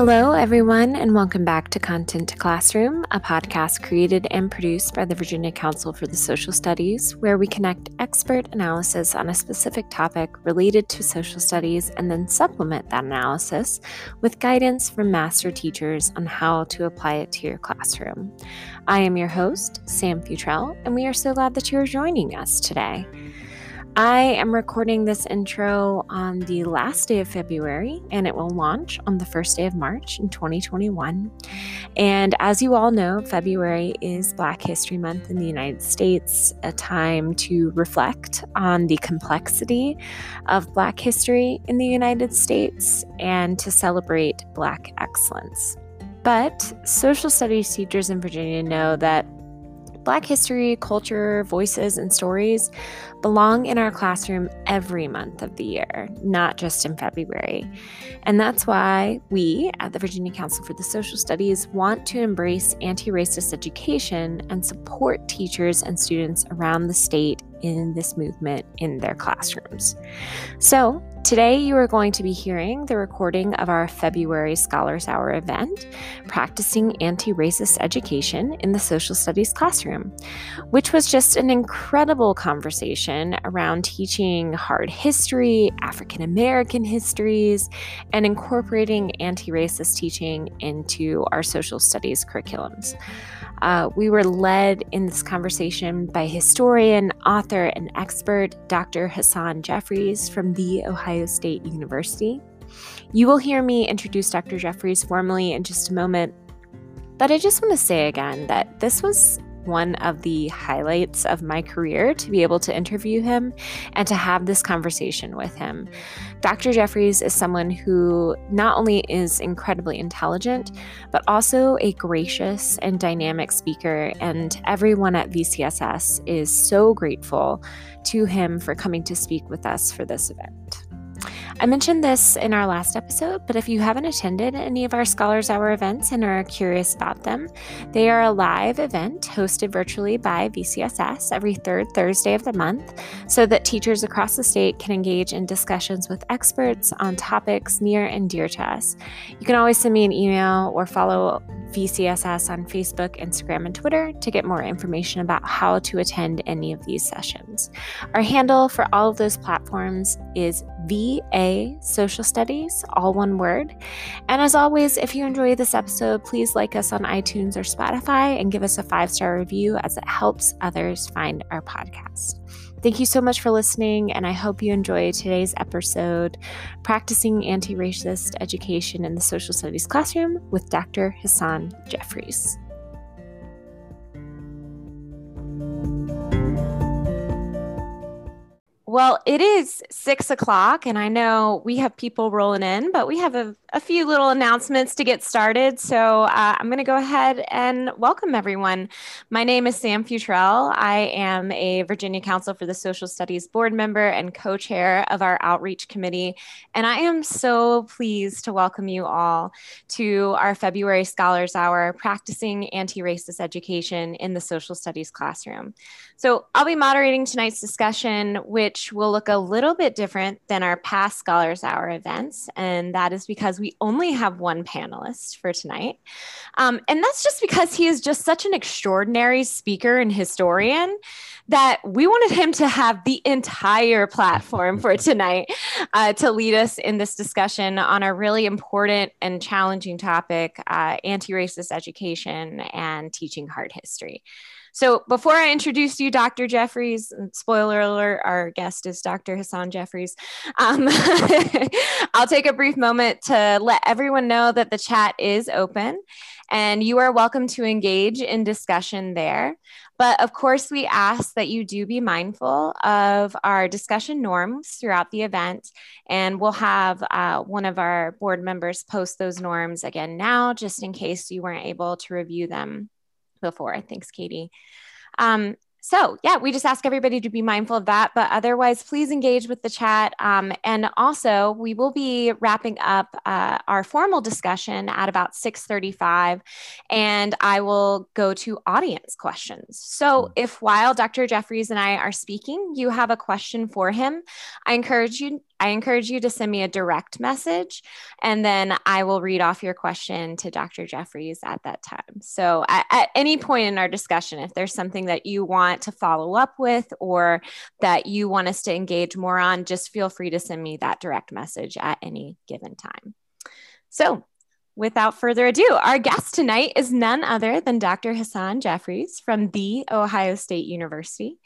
Hello, everyone, and welcome back to Content to Classroom, a podcast created and produced by the Virginia Council for the Social Studies, where we connect expert analysis on a specific topic related to social studies and then supplement that analysis with guidance from master teachers on how to apply it to your classroom. I am your host, Sam Futrell, and we are so glad that you are joining us today. I am recording this intro on the last day of February and it will launch on the first day of March in 2021. And as you all know, February is Black History Month in the United States, a time to reflect on the complexity of Black history in the United States and to celebrate Black excellence. But social studies teachers in Virginia know that Black history, culture, voices, and stories belong in our classroom every month of the year, not just in February. And that's why we at the Virginia Council for the Social Studies want to embrace anti racist education and support teachers and students around the state in this movement in their classrooms. So, Today, you are going to be hearing the recording of our February Scholars Hour event, Practicing Anti Racist Education in the Social Studies Classroom, which was just an incredible conversation around teaching hard history, African American histories, and incorporating anti racist teaching into our social studies curriculums. Uh, we were led in this conversation by historian, author, and expert Dr. Hasan Jeffries from The Ohio State University. You will hear me introduce Dr. Jeffries formally in just a moment, but I just want to say again that this was one of the highlights of my career to be able to interview him and to have this conversation with him. Dr. Jeffries is someone who not only is incredibly intelligent, but also a gracious and dynamic speaker, and everyone at VCSS is so grateful to him for coming to speak with us for this event. I mentioned this in our last episode, but if you haven't attended any of our Scholars Hour events and are curious about them, they are a live event hosted virtually by VCSS every third Thursday of the month so that teachers across the state can engage in discussions with experts on topics near and dear to us. You can always send me an email or follow VCSS on Facebook, Instagram, and Twitter to get more information about how to attend any of these sessions. Our handle for all of those platforms is VA Social Studies, all one word. And as always, if you enjoy this episode, please like us on iTunes or Spotify and give us a five star review as it helps others find our podcast. Thank you so much for listening, and I hope you enjoy today's episode Practicing Anti Racist Education in the Social Studies Classroom with Dr. Hasan Jeffries. Well, it is six o'clock, and I know we have people rolling in, but we have a, a few little announcements to get started. So uh, I'm going to go ahead and welcome everyone. My name is Sam Futrell. I am a Virginia Council for the Social Studies board member and co chair of our outreach committee. And I am so pleased to welcome you all to our February Scholars Hour Practicing Anti Racist Education in the Social Studies Classroom. So I'll be moderating tonight's discussion, which will look a little bit different than our past Scholars Hour events. And that is because we only have one panelist for tonight. Um, and that's just because he is just such an extraordinary speaker and historian that we wanted him to have the entire platform for tonight uh, to lead us in this discussion on a really important and challenging topic uh, anti racist education and teaching hard history. So before I introduce you, Dr. Jeffries, spoiler alert, our guest is Dr. Hasan Jeffries. Um, I'll take a brief moment to let everyone know that the chat is open and you are welcome to engage in discussion there. But of course, we ask that you do be mindful of our discussion norms throughout the event. And we'll have uh, one of our board members post those norms again now, just in case you weren't able to review them before. Thanks, Katie. Um, so yeah, we just ask everybody to be mindful of that. But otherwise, please engage with the chat. Um, and also, we will be wrapping up uh, our formal discussion at about 6:35, and I will go to audience questions. So hmm. if while Dr. Jeffries and I are speaking, you have a question for him, I encourage you I encourage you to send me a direct message and then I will read off your question to Dr. Jeffries at that time. So, at, at, any point in our discussion, if there's something that you want to follow up with or that you want us to engage more on, just feel free to send me that direct message at any given time. So, without further ado, our guest tonight is none other than Dr. Hasan Jeffries from The Ohio State University.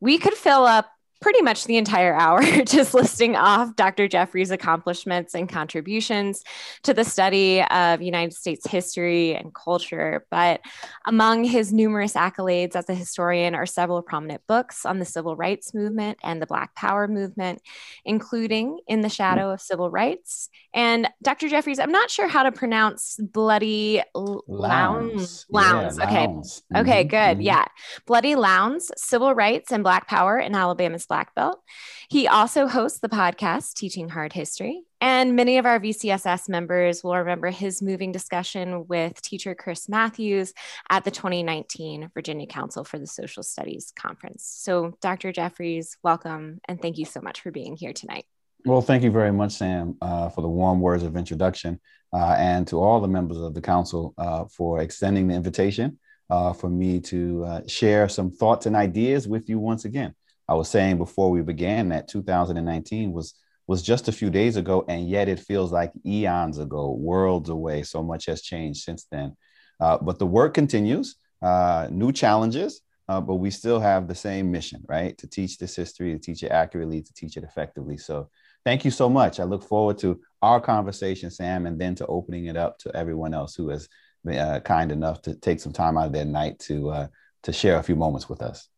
We could fill up pretty much the entire hour just listing off Dr. Jeffries' accomplishments and contributions to the study of United States history and culture. But among his numerous accolades as a historian are several prominent books on the civil rights movement and the Black Power movement, including In the Shadow of Civil Rights. And Dr. Jeffries, I'm not sure how to pronounce Bloody Lowndes. Lowndes. Yeah, okay. Mm-hmm. Okay, good. Mm-hmm. Yeah. Bloody Lowndes, Civil Rights and Black Power in Alabama's black belt. He also hosts the podcast Teaching Hard History. And many of our VCSS members will remember his moving discussion with teacher Chris Matthews at the 2019 Virginia Council for the Social Studies Conference. So, Dr. Jeffries, welcome and thank you so much for being here tonight. Well, thank you very much, Sam, uh, for the warm words of introduction, uh, and to all the members of the council uh, for extending the invitation uh, for me to uh, share some thoughts and ideas with you once again. I was saying before we began that 2019 was was just a few days ago, and yet it feels like eons ago, worlds away. So much has changed since then. Uh, but the work continues, uh, new challenges, uh, but we still have the same mission, right? To teach this history, to teach it accurately, to teach it effectively. So thank you so much. I look forward to our conversation, Sam, and then to opening it up to everyone else who has been uh, kind enough to take some time out of their night to uh, to share a few moments with us.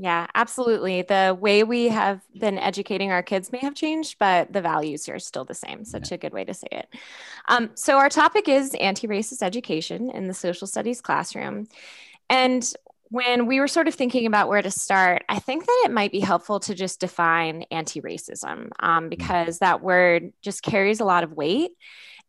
Yeah, absolutely. The way we have been educating our kids may have changed, but the values are still the same. Such yeah. a good way to say it. Um, so, our topic is anti racist education in the social studies classroom. And when we were sort of thinking about where to start, I think that it might be helpful to just define anti racism um, mm. because that word just carries a lot of weight.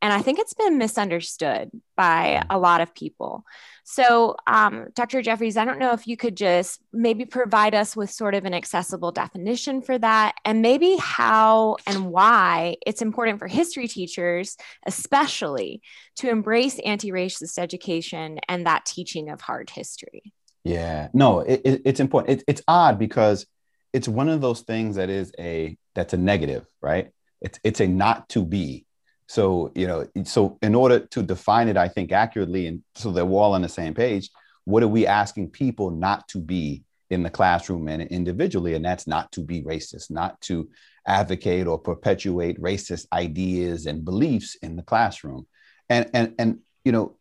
And I think it's been misunderstood by a lot of people. So, um, Dr. Jeffries, I don't know if you could just maybe provide us with sort of an accessible definition for that, and maybe how and why it's important for history teachers, especially, to embrace anti racist education and that teaching of hard history. Yeah, no, it, it, it's important. It, it's odd because it's one of those things that is a that's a negative, right? It's it's a not to be so, you know, so in order to define it, I think accurately, and so that we're all on the same page, what are we asking people not to be in the classroom and individually? And that's not to be racist, not to advocate or perpetuate racist ideas and beliefs in the classroom. And and and you know,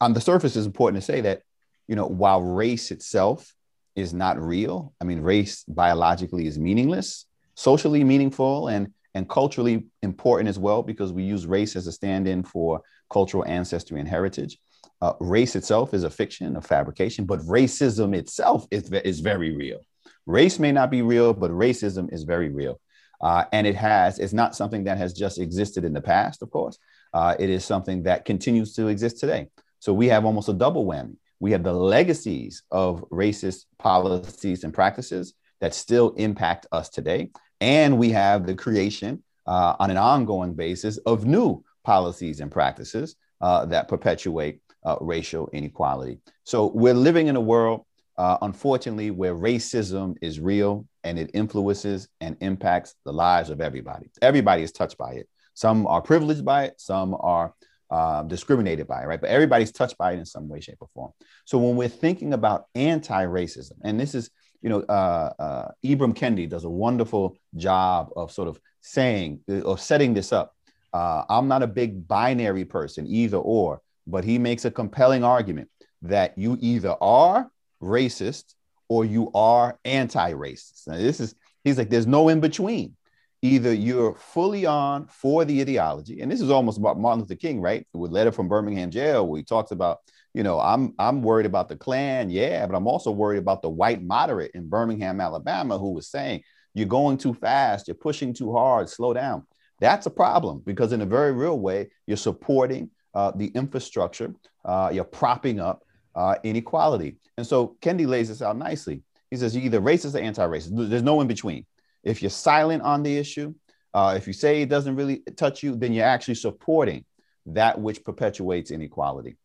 on the surface, it's important to say that, you know, while race itself is not real, I mean, race biologically is meaningless, socially meaningful, and and culturally important as well because we use race as a stand-in for cultural ancestry and heritage. Uh, race itself is a fiction, a fabrication, but racism itself is, is very real. Race may not be real, but racism is very real. Uh, and it has, it's not something that has just existed in the past, of course. Uh, it is something that continues to exist today. So we have almost a double whammy. We have the legacies of racist policies and practices that still impact us today. And we have the creation uh, on an ongoing basis of new policies and practices uh, that perpetuate uh, racial inequality. So we're living in a world, uh, unfortunately, where racism is real and it influences and impacts the lives of everybody. Everybody is touched by it. Some are privileged by it, some are uh, discriminated by it, right? But everybody's touched by it in some way, shape, or form. So when we're thinking about anti-racism, and this is you know, uh, uh, Ibram Kendi does a wonderful job of sort of saying or setting this up. Uh, I'm not a big binary person, either or, but he makes a compelling argument that you either are racist or you are anti-racist. Now, this is he's like, there's no in between. Either you're fully on for the ideology, and this is almost about Martin Luther King, right? With letter from Birmingham jail, where he talks about, you know, I'm I'm worried about the Klan, yeah, but I'm also worried about the white moderate in Birmingham, Alabama, who was saying, you're going too fast, you're pushing too hard, slow down. That's a problem because in a very real way, you're supporting uh, the infrastructure, uh, you're propping up uh, inequality. And so Kendi lays this out nicely. He says you're either racist or anti-racist. There's no in between. If you're silent on the issue, uh, if you say it doesn't really touch you, then you're actually supporting that which perpetuates inequality.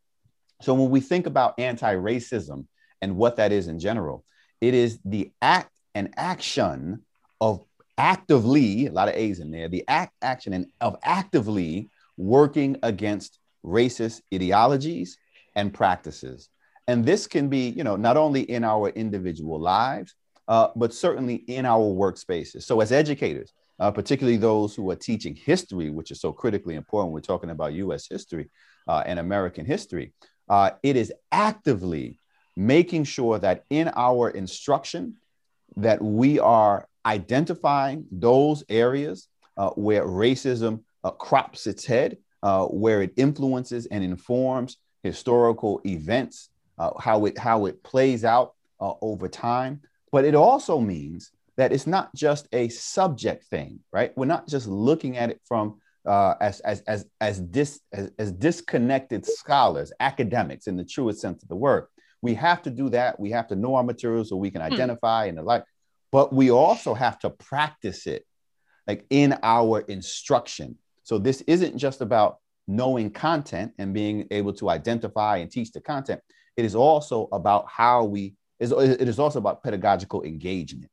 So when we think about anti-racism and what that is in general, it is the act and action of actively, a lot of A's in there, the act, action and of actively working against racist ideologies and practices. And this can be, you know, not only in our individual lives, uh, but certainly in our workspaces. So, as educators, uh, particularly those who are teaching history, which is so critically important, we're talking about US history uh, and American history, uh, it is actively making sure that in our instruction, that we are identifying those areas uh, where racism uh, crops its head, where it influences and informs historical events, how it how it plays out over time, but it also means that it's not just a subject thing, right? We're not just looking at it from uh, as, as, as, as, dis, as, as disconnected scholars, academics in the truest sense of the word. We have to do that. We have to know our materials so we can hmm. identify and the like, but we also have to practice it like in our instruction. So this isn't just about knowing content and being able to identify and teach the content. It is also about how we it is also about pedagogical engagement.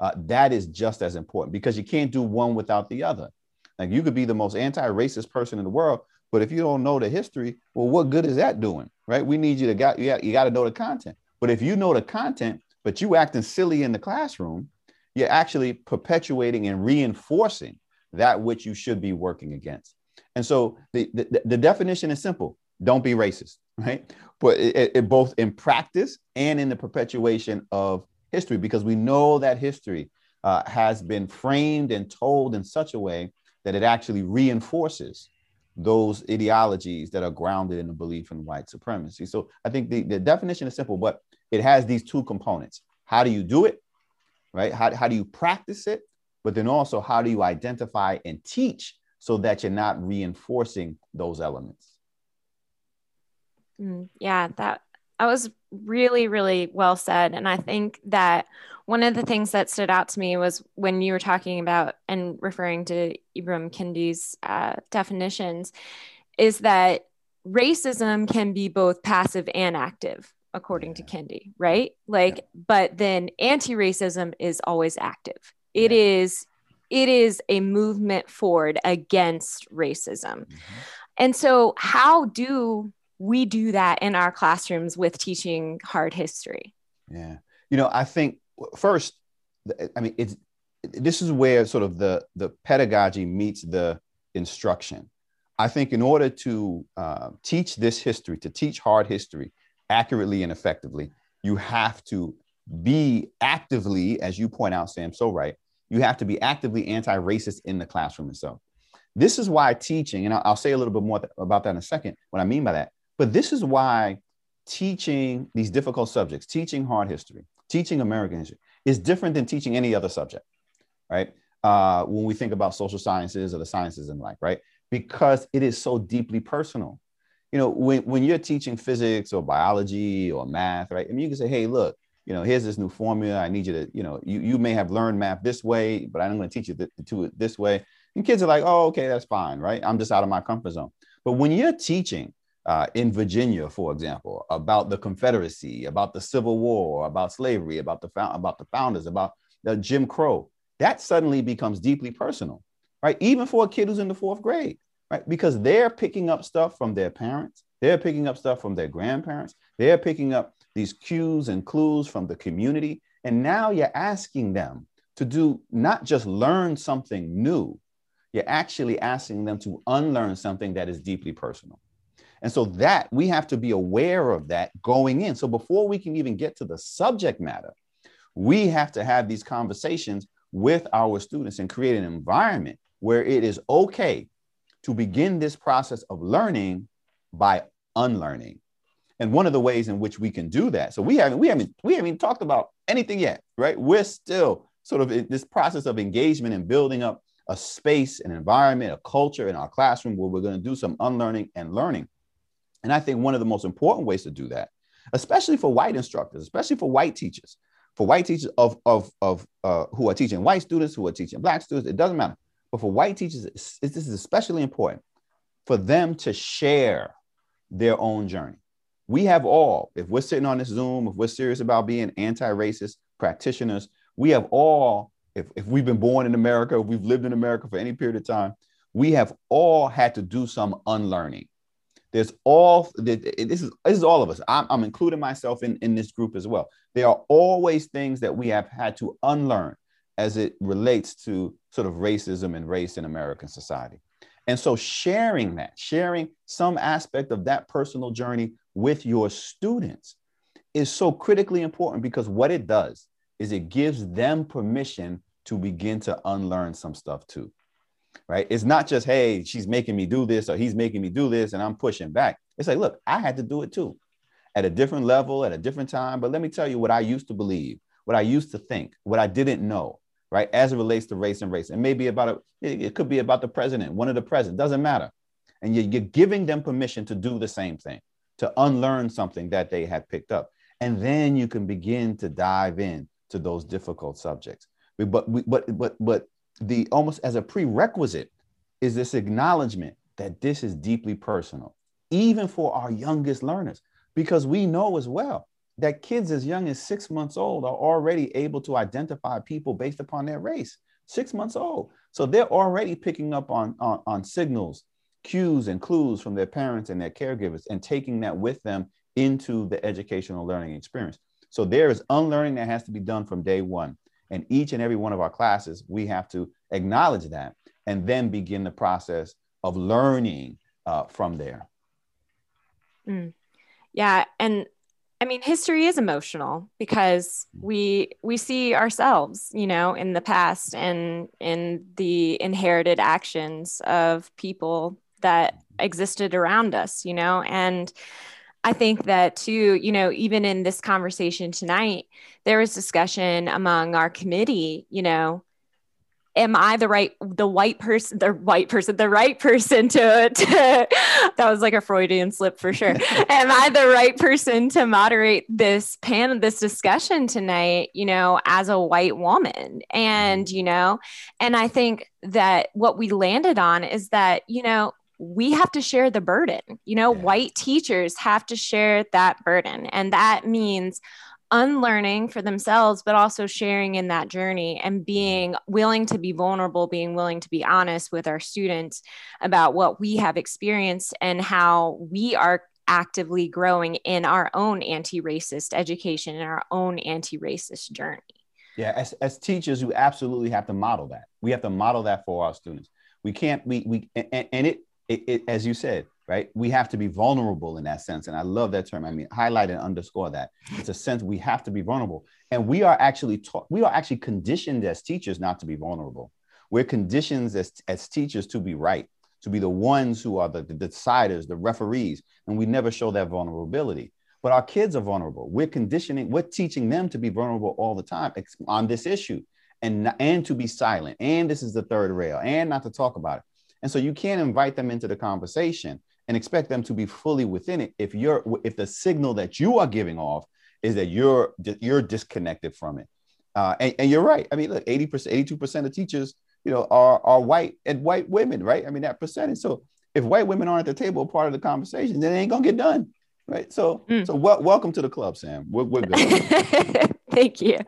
Uh, that is just as important because you can't do one without the other. Like you could be the most anti-racist person in the world, but if you don't know the history, well, what good is that doing, right? We need you to got you got, you got to know the content. But if you know the content, but you acting silly in the classroom, you're actually perpetuating and reinforcing that which you should be working against. And so the, the, the definition is simple: don't be racist right? But it, it, both in practice and in the perpetuation of history, because we know that history uh, has been framed and told in such a way that it actually reinforces those ideologies that are grounded in the belief in white supremacy. So I think the, the definition is simple, but it has these two components. How do you do it? Right? How, how do you practice it? But then also, how do you identify and teach so that you're not reinforcing those elements? Mm, yeah, that that was really really well said and I think that one of the things that stood out to me was when you were talking about and referring to Ibram Kendi's uh, definitions is that racism can be both passive and active according to Kendi, right? Like, yeah. but then anti-racism is always active. It yeah. is, it is a movement forward against racism. Mm-hmm. And so, how do we do that in our classrooms with teaching hard history. Yeah. You know, I think first, I mean, it's this is where sort of the the pedagogy meets the instruction. I think in order to uh, teach this history, to teach hard history accurately and effectively, you have to be actively, as you point out, Sam, so right. You have to be actively anti-racist in the classroom itself. This is why teaching, and I'll, I'll say a little bit more th- about that in a second. What I mean by that, but this is why teaching these difficult subjects, teaching hard history, teaching American history is different than teaching any other subject, right? Uh, when we think about social sciences or the sciences and like, right? Because it is so deeply personal. You know, when, when you're teaching physics or biology or math, right? I mean, you can say, hey, look, you know, here's this new formula. I need you to, you know, you, you may have learned math this way, but I'm going to teach you th- to it this way. And kids are like, oh, okay, that's fine, right? I'm just out of my comfort zone. But when you're teaching uh, in Virginia, for example, about the Confederacy, about the Civil War, about slavery, about the about the founders, about the Jim Crow, that suddenly becomes deeply personal, right? Even for a kid who's in the fourth grade, right? Because they're picking up stuff from their parents, they're picking up stuff from their grandparents, they're picking up these cues and clues from the community, and now you're asking them to do not just learn something new, you're actually asking them to unlearn something that is deeply personal. And so that we have to be aware of that going in. So before we can even get to the subject matter, we have to have these conversations with our students and create an environment where it is okay to begin this process of learning by unlearning. And one of the ways in which we can do that, so we haven't we haven't we haven't talked about anything yet, right? We're still sort of in this process of engagement and building up a space, an environment, a culture in our classroom where we're going to do some unlearning and learning. And I think one of the most important ways to do that, especially for white instructors, especially for white teachers, for white teachers of, of, of uh, who are teaching white students, who are teaching black students, it doesn't matter. But for white teachers, this is especially important for them to share their own journey. We have all, if we're sitting on this Zoom, if we're serious about being anti-racist practitioners, we have all, if, if we've been born in America, if we've lived in America for any period of time, we have all had to do some unlearning. There's all this is this is all of us. I'm, I'm including myself in, in this group as well. There are always things that we have had to unlearn as it relates to sort of racism and race in American society. And so sharing that, sharing some aspect of that personal journey with your students is so critically important because what it does is it gives them permission to begin to unlearn some stuff too right? It's not just, hey, she's making me do this or he's making me do this and I'm pushing back. It's like, look, I had to do it too at a different level, at a different time. But let me tell you what I used to believe, what I used to think, what I didn't know, right? As it relates to race and race. And maybe about it, it could be about the president, one of the presidents, doesn't matter. And you're, you're giving them permission to do the same thing, to unlearn something that they had picked up. And then you can begin to dive in to those difficult subjects. But, but, but, but the almost as a prerequisite is this acknowledgement that this is deeply personal, even for our youngest learners, because we know as well that kids as young as six months old are already able to identify people based upon their race. Six months old. So they're already picking up on, on, on signals, cues, and clues from their parents and their caregivers and taking that with them into the educational learning experience. So there is unlearning that has to be done from day one. And each and every one of our classes, we have to acknowledge that and then begin the process of learning uh, from there. Mm. Yeah. And I mean, history is emotional because we we see ourselves, you know, in the past and in the inherited actions of people that existed around us, you know, and I think that too, you know, even in this conversation tonight, there was discussion among our committee, you know, am I the right, the white person, the white person, the right person to, to that was like a Freudian slip for sure. am I the right person to moderate this panel, this discussion tonight, you know, as a white woman? And, mm-hmm. you know, and I think that what we landed on is that, you know, we have to share the burden. You know, yeah. white teachers have to share that burden. And that means unlearning for themselves, but also sharing in that journey and being mm. willing to be vulnerable, being willing to be honest with our students about what we have experienced and how we are actively growing in our own anti racist education and our own anti racist journey. Yeah, as, as teachers, we absolutely have to model that. We have to model that for our students. We can't, we, we, and, and it, it, it, as you said, right? We have to be vulnerable in that sense. And I love that term. I mean, highlight and underscore that. It's a sense we have to be vulnerable. And we are actually taught, we are actually conditioned as teachers not to be vulnerable. We're conditioned as, as teachers to be right, to be the ones who are the, the deciders, the referees. And we never show that vulnerability. But our kids are vulnerable. We're conditioning, we're teaching them to be vulnerable all the time on this issue and, and to be silent. And this is the third rail and not to talk about it. And so you can't invite them into the conversation and expect them to be fully within it if you're if the signal that you are giving off is that you're you're disconnected from it. Uh, and, and, you're right. I mean, look, 80%, 82% of teachers, you know, are are white and white women, right? I mean, that percentage. So if white women aren't at the table part of the conversation, then it ain't gonna get done. Right. So mm. so wel- welcome to the club, Sam. We're, we're good. Thank you.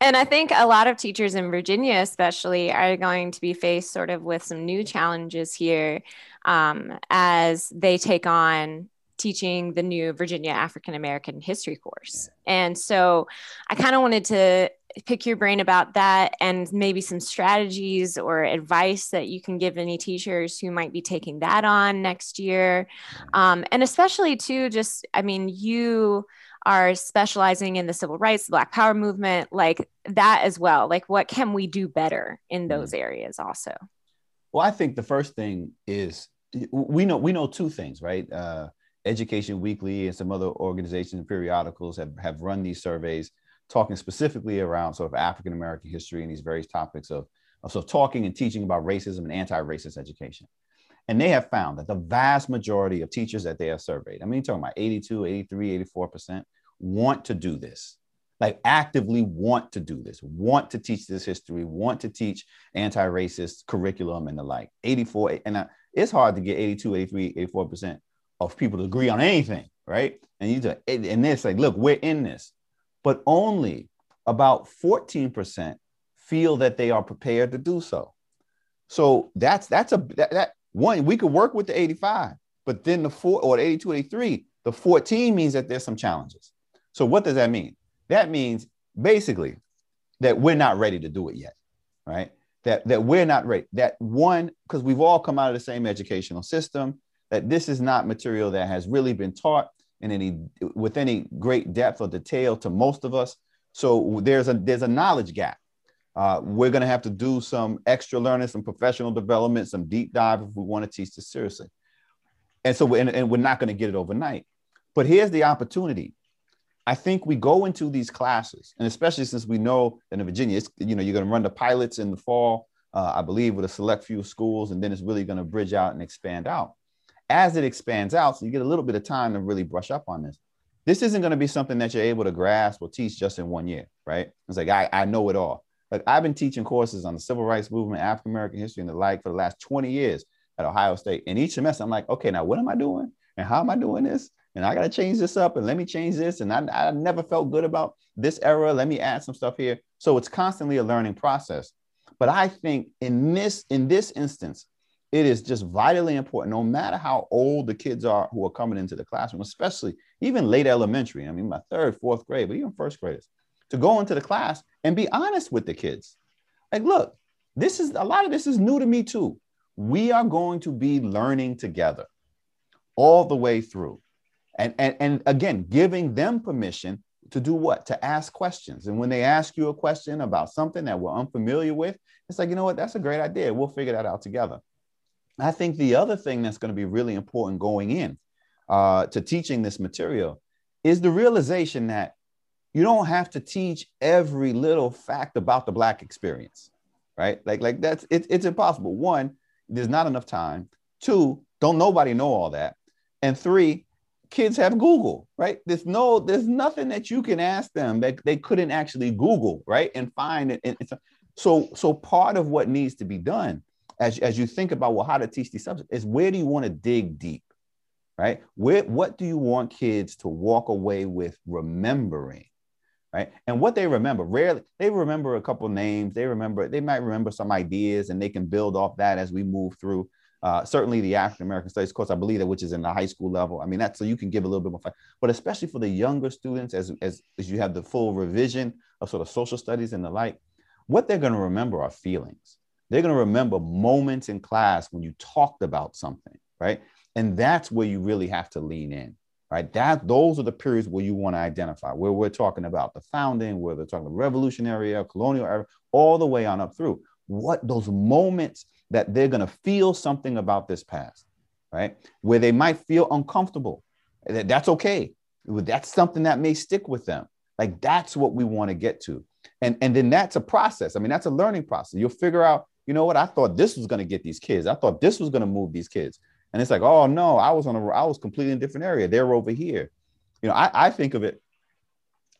And I think a lot of teachers in Virginia, especially, are going to be faced sort of with some new challenges here um, as they take on teaching the new Virginia African American history course. And so I kind of wanted to pick your brain about that and maybe some strategies or advice that you can give any teachers who might be taking that on next year. Um, and especially, too, just, I mean, you are specializing in the civil rights, the Black Power movement, like that as well. Like, what can we do better in mm-hmm. those areas also? Well, I think the first thing is we know we know two things, right? Uh, Education Weekly and some other organizations and periodicals have, have run these surveys talking specifically around sort of African American history and these various topics of, of sort of talking and teaching about racism and anti-racist education. And they have found that the vast majority of teachers that they have surveyed, I mean, talking about 82, 83, 84%, want to do this, like actively want to do this, want to teach this history, want to teach anti racist curriculum and the like. 84, and uh, it's hard to get 82, 83, 84% of people to agree on anything, right? And you just, and they're like, look, we're in this. But only about 14% feel that they are prepared to do so. So that's that's a that, that one, we could work with the 85, but then the four or the 82, 83, the 14 means that there's some challenges. So what does that mean? That means basically that we're not ready to do it yet, right? That that we're not ready. That one, because we've all come out of the same educational system, that this is not material that has really been taught in any with any great depth or detail to most of us. So there's a there's a knowledge gap uh, we're going to have to do some extra learning, some professional development, some deep dive if we want to teach this seriously. And so, and, and we're not going to get it overnight. But here's the opportunity. I think we go into these classes, and especially since we know that in Virginia, it's, you know, you're going to run the pilots in the fall, uh, I believe, with a select few schools, and then it's really going to bridge out and expand out. As it expands out, so you get a little bit of time to really brush up on this. This isn't going to be something that you're able to grasp or teach just in one year, right? It's like I, I know it all. Like I've been teaching courses on the civil rights movement, African American history, and the like for the last 20 years at Ohio State. And each semester, I'm like, okay, now what am I doing? And how am I doing this? And I got to change this up and let me change this. And I, I never felt good about this era. Let me add some stuff here. So it's constantly a learning process. But I think in this, in this instance, it is just vitally important, no matter how old the kids are who are coming into the classroom, especially even late elementary. I mean, my third, fourth grade, but even first graders, to go into the class and be honest with the kids. Like, look, this is a lot of this is new to me too. We are going to be learning together all the way through. And, and, and again, giving them permission to do what? To ask questions. And when they ask you a question about something that we're unfamiliar with, it's like, you know what? That's a great idea. We'll figure that out together. I think the other thing that's going to be really important going in uh, to teaching this material is the realization that you don't have to teach every little fact about the black experience right? Like like that's it, it's impossible. One there's not enough time. Two don't nobody know all that. And three kids have google right? There's no there's nothing that you can ask them that they couldn't actually google right? And find it. And so so part of what needs to be done as, as you think about well how to teach these subjects is where do you want to dig deep right? Where what do you want kids to walk away with remembering right? And what they remember, rarely they remember a couple names. They remember, they might remember some ideas, and they can build off that as we move through. Uh, certainly the African American Studies course, I believe that which is in the high school level. I mean, that's so you can give a little bit more, fun. but especially for the younger students, as, as as you have the full revision of sort of social studies and the like, what they're going to remember are feelings. They're going to remember moments in class when you talked about something, right? And that's where you really have to lean in right? That those are the periods where you want to identify where we're talking about the founding, where they're talking about revolutionary era, colonial era, all the way on up through. What those moments that they're going to feel something about this past, right? Where they might feel uncomfortable. That's okay. That's something that may stick with them. Like that's what we want to get to. And, and then that's a process. I mean, that's a learning process. You'll figure out, you know what, I thought this was going to get these kids. I thought this was going to move these kids. And it's like, oh no, I was on a, I was completely in a different area. They're over here. You know, I, I think of it.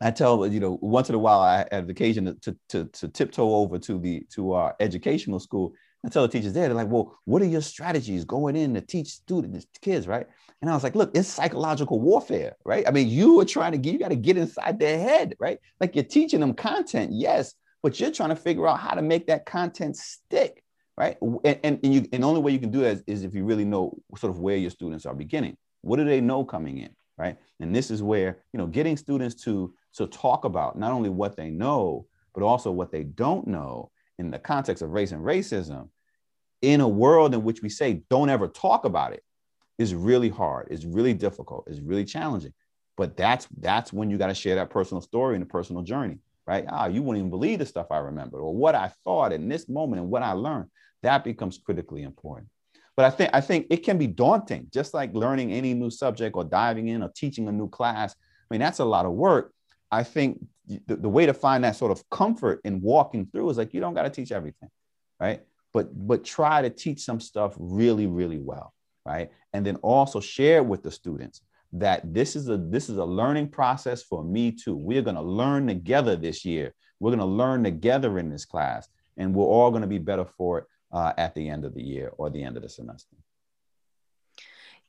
I tell you know, once in a while I have the occasion to, to, to tiptoe over to the to our educational school. I tell the teachers there, they're like, well, what are your strategies going in to teach students, kids, right? And I was like, look, it's psychological warfare, right? I mean, you are trying to get, you got to get inside their head, right? Like you're teaching them content, yes, but you're trying to figure out how to make that content stick right? And, and, and, you, and the only way you can do that is, is if you really know sort of where your students are beginning. What do they know coming in, right? And this is where, you know, getting students to, to talk about not only what they know, but also what they don't know in the context of race and racism in a world in which we say don't ever talk about it is really hard. It's really difficult. It's really challenging. but that's that's when you got to share that personal story and the personal journey right? Ah you wouldn't even believe the stuff i remember or what i thought in this moment and what i learned. That becomes critically important. But i think i think it can be daunting just like learning any new subject or diving in or teaching a new class. I mean that's a lot of work. I think the, the way to find that sort of comfort in walking through is like you don't got to teach everything right? But but try to teach some stuff really really well right? And then also share with the students that this is a this is a learning process for me too. We're going to learn together this year. We're going to learn together in this class and we're all going to be better for it uh, at the end of the year or the end of the semester.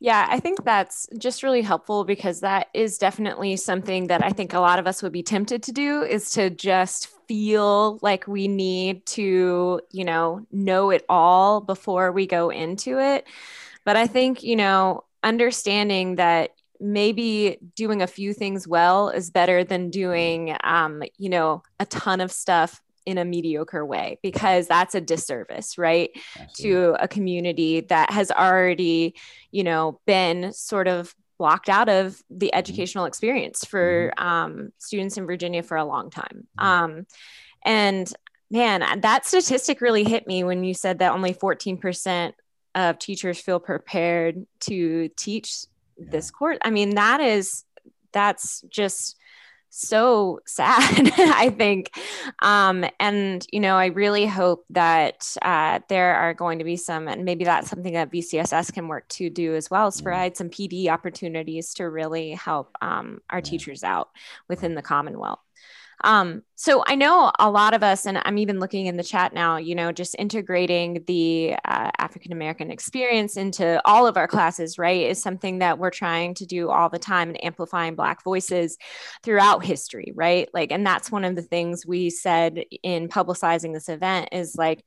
Yeah, I think that's just really helpful because that is definitely something that I think a lot of us would be tempted to do is to just feel like we need to, you know, know it all before we go into it. But I think, you know, understanding that maybe doing a few things well is better than doing um, you know a ton of stuff in a mediocre way because that's a disservice right Absolutely. to a community that has already you know been sort of blocked out of the mm-hmm. educational experience for mm-hmm. um, students in virginia for a long time mm-hmm. um, and man that statistic really hit me when you said that only 14% of teachers feel prepared to teach yeah. this court. I mean that is that's just so sad i think. Um, and you know i really hope that uh, there are going to be some and maybe that's something that vcss can work to do as well is provide some pd opportunities to really help um, our teachers out within the commonwealth um, so I know a lot of us, and I'm even looking in the chat now, you know, just integrating the uh, African American experience into all of our classes, right, is something that we're trying to do all the time and amplifying Black voices throughout history, right? Like, and that's one of the things we said in publicizing this event is like,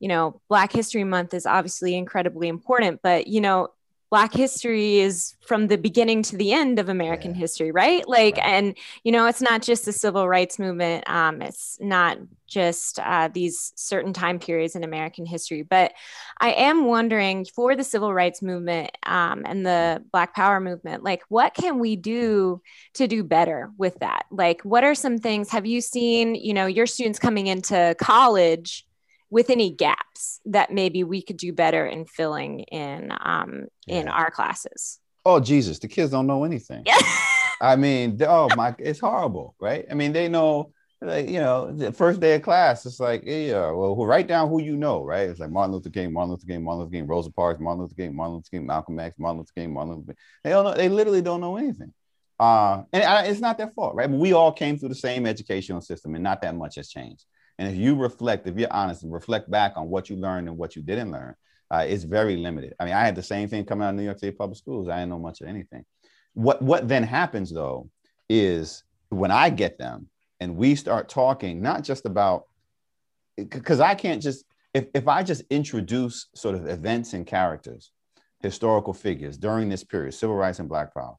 you know, Black History Month is obviously incredibly important, but, you know, black history is from the beginning to the end of american yeah. history right like right. and you know it's not just the civil rights movement um, it's not just uh, these certain time periods in american history but i am wondering for the civil rights movement um, and the black power movement like what can we do to do better with that like what are some things have you seen you know your students coming into college with any gaps that maybe we could do better in filling in um, yeah. in our classes. Oh Jesus, the kids don't know anything. Yeah. I mean, oh my, it's horrible, right? I mean, they know, like, you know, the first day of class, it's like, yeah, well, write down who you know, right? It's like Martin Luther King, Martin Luther King, Martin Luther King, Rosa Parks, Martin Luther King, Martin Luther King, Malcolm X, Martin Luther King, Martin Luther King. They don't know, they literally don't know anything. Uh, and it's not their fault, right? But we all came through the same educational system, and not that much has changed. And if you reflect, if you're honest and reflect back on what you learned and what you didn't learn, uh, it's very limited. I mean, I had the same thing coming out of New York City public schools. I didn't know much of anything. What what then happens though is when I get them and we start talking, not just about because I can't just if, if I just introduce sort of events and characters, historical figures during this period, civil rights and black power,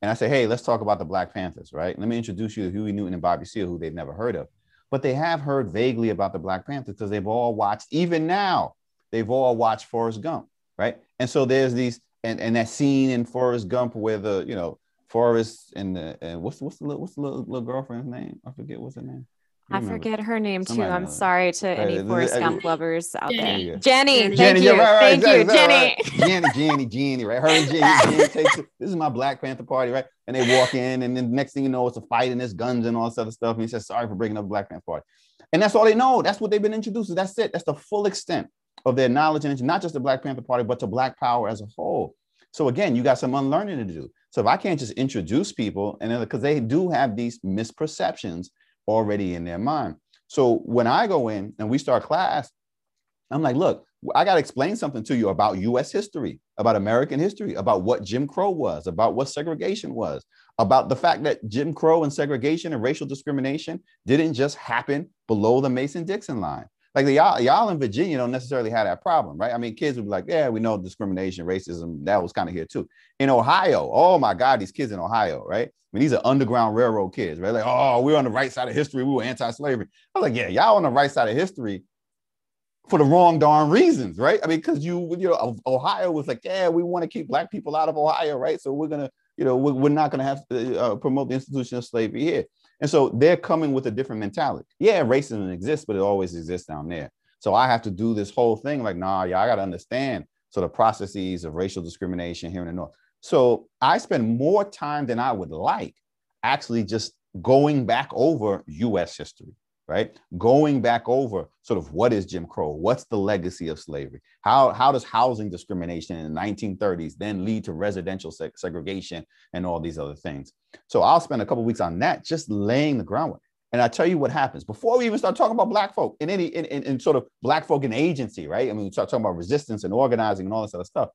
and I say, hey, let's talk about the Black Panthers, right? Let me introduce you to Huey Newton and Bobby Seale, who they've never heard of but they have heard vaguely about the Black Panthers because they've all watched, even now, they've all watched Forrest Gump, right? And so there's these, and, and that scene in Forrest Gump where the, you know, Forrest and the, and what's, what's the, what's the little, little girlfriend's name? I forget what's her name. I forget her name too. I'm sorry to any Forrest Gump lovers out Jenny. there. Jenny, Jenny, thank you, right, right, thank exactly, you, Jenny. Right. Jenny, Jenny, Jenny, right? Her and Jenny, Jenny takes it. This is my Black Panther party, right? And they walk in, and then the next thing you know, it's a fight and there's guns and all this other stuff. And he says, "Sorry for breaking up Black Panther party," and that's all they know. That's what they've been introduced to. That's it. That's the full extent of their knowledge and not just the Black Panther party, but to Black Power as a whole. So again, you got some unlearning to do. So if I can't just introduce people, and because they do have these misperceptions already in their mind. So when I go in and we start class, I'm like, look, I got to explain something to you about US history, about American history, about what Jim Crow was, about what segregation was, about the fact that Jim Crow and segregation and racial discrimination didn't just happen below the Mason Dixon line. Like the y'all, y'all in Virginia don't necessarily have that problem, right? I mean, kids would be like, yeah, we know discrimination, racism, that was kind of here too. In Ohio, oh my God, these kids in Ohio, right? I mean, these are underground railroad kids, right? Like, oh, we're on the right side of history. We were anti-slavery. I was like, yeah, y'all on the right side of history for the wrong darn reasons, right? I mean, because you, you know, Ohio was like, yeah, we want to keep black people out of Ohio, right? So we're gonna you know, we're, not going to have to uh, promote the institution of slavery here. And so they're coming with a different mentality. Yeah, racism exists, but it always exists down there. So I have to do this whole thing like, nah, yeah, I got to understand sort of processes of racial discrimination here in the North. So I spend more time than I would like actually just going back over US history right? Going back over sort of what is Jim Crow? What's the legacy of slavery? How, how does housing discrimination in the 1930s then lead to residential se- segregation and all these other things? So I'll spend a couple weeks on that, just laying the groundwork. And I tell you what happens before we even start talking about black folk in any in, in, in sort of black folk in agency, right? I mean, we start talking about resistance and organizing and all this other stuff.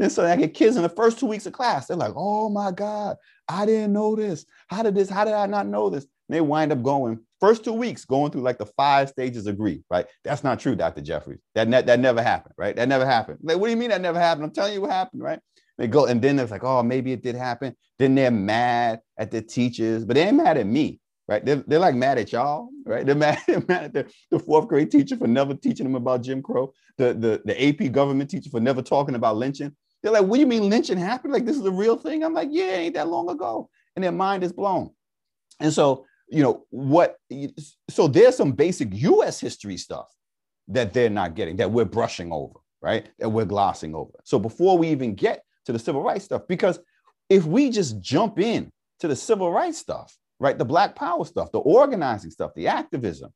Then so I get kids in the first two weeks of class, they're like, oh my God, I didn't know this. How did this? How did I not know this? They wind up going First two weeks going through like the five stages of grief, right? That's not true, Dr. Jeffries. That, ne- that never happened, right? That never happened. Like, what do you mean that never happened? I'm telling you what happened, right? They go, and then it's like, oh, maybe it did happen. Then they're mad at the teachers, but they ain't mad at me, right? They're, they're like mad at y'all, right? They're mad, they're mad at the, the fourth grade teacher for never teaching them about Jim Crow, the, the, the AP government teacher for never talking about lynching. They're like, what do you mean lynching happened? Like, this is a real thing? I'm like, yeah, ain't that long ago. And their mind is blown. And so you know what so there's some basic us history stuff that they're not getting that we're brushing over right? That we're glossing over. So before we even get to the civil rights stuff because if we just jump in to the civil rights stuff right the black power stuff the organizing stuff the activism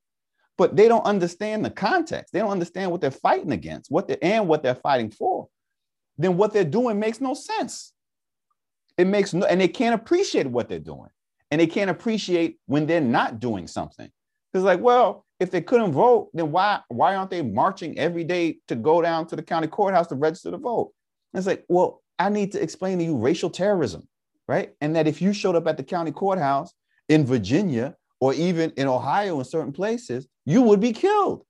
but they don't understand the context they don't understand what they're fighting against what they and what they're fighting for then what they're doing makes no sense. It makes no and they can't appreciate what they're doing and they can't appreciate when they're not doing something. It's like, well, if they couldn't vote, then why why aren't they marching every day to go down to the county courthouse to register to vote? And it's like, well, I need to explain to you racial terrorism, right? And that if you showed up at the county courthouse in Virginia or even in Ohio in certain places, you would be killed,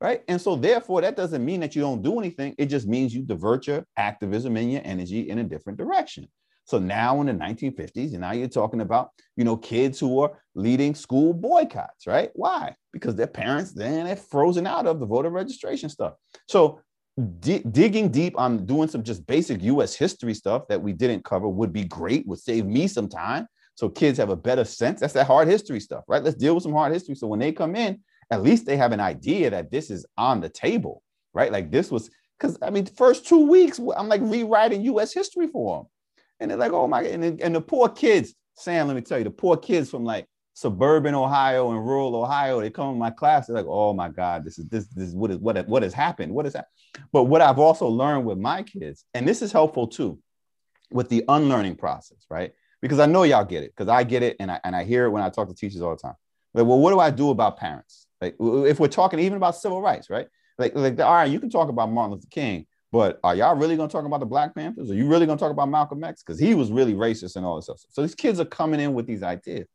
right? And so therefore, that doesn't mean that you don't do anything. It just means you divert your activism and your energy in a different direction. So now in the 1950s, and now you're talking about, you know, kids who are leading school boycotts, right? Why? Because their parents then are frozen out of the voter registration stuff. So di- digging deep on doing some just basic US history stuff that we didn't cover would be great, would save me some time. So kids have a better sense. That's that hard history stuff, right? Let's deal with some hard history. So when they come in, at least they have an idea that this is on the table, right? Like this was because I mean, first two weeks, I'm like rewriting US history for them. And they're like, oh my, and, and the poor kids, Sam, let me tell you, the poor kids from like suburban Ohio and rural Ohio, they come in my class, they're like, oh my God, this is this, this is what is what, what has happened. What is that? But what I've also learned with my kids, and this is helpful too, with the unlearning process, right? Because I know y'all get it, because I get it and I and I hear it when I talk to teachers all the time. Like, well, what do I do about parents? Like if we're talking even about civil rights, right? Like, like all right, you can talk about Martin Luther King, but are y'all really to talk about the Black Panthers? Are you really to talk about Malcolm X? Because he was really racist and all this stuff. So these kids are coming in with these ideas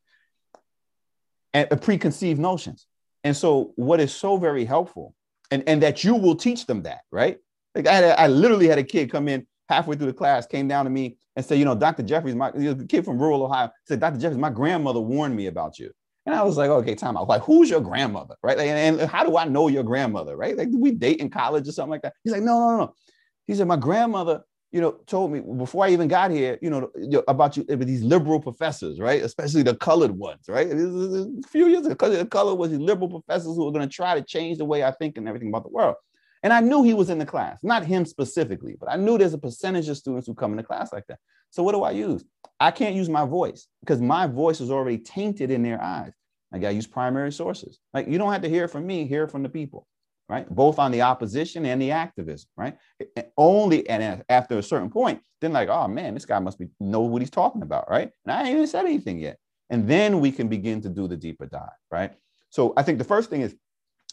and uh, preconceived notions. And so what is so very helpful, and, and that you will teach them that, right? Like I, had a, I literally had a kid come in halfway through the class, came down to me and said, you know, Dr. Jeffries, my kid from rural Ohio, said, Dr. Jeffries, my grandmother warned me about you. And I was like, okay, time out. Like, who's your grandmother? Right. and, and, how do I know your grandmother? Right. Like, we date in college or something like that? He's like, no, no, no. He said, my grandmother, you know, told me before I even got here, you know, about you, these liberal professors, right? Especially the colored ones, right? A few years ago, the color was these liberal professors who were going to try to change the way I think and everything about the world. And I knew he was in the class, not him specifically, but I knew there's a percentage of students who come into class like that. So what do I use? I can't use my voice because my voice is already tainted in their eyes. I got to use primary sources. Like you don't have to hear from me, hear from the people right? Both on the opposition and the activism, right? And Only and after a certain point, then like, oh man, this guy must be know what he's talking about, right? And I ain't even said anything yet. And then we can begin to do the deeper dive, right? So I think the first thing is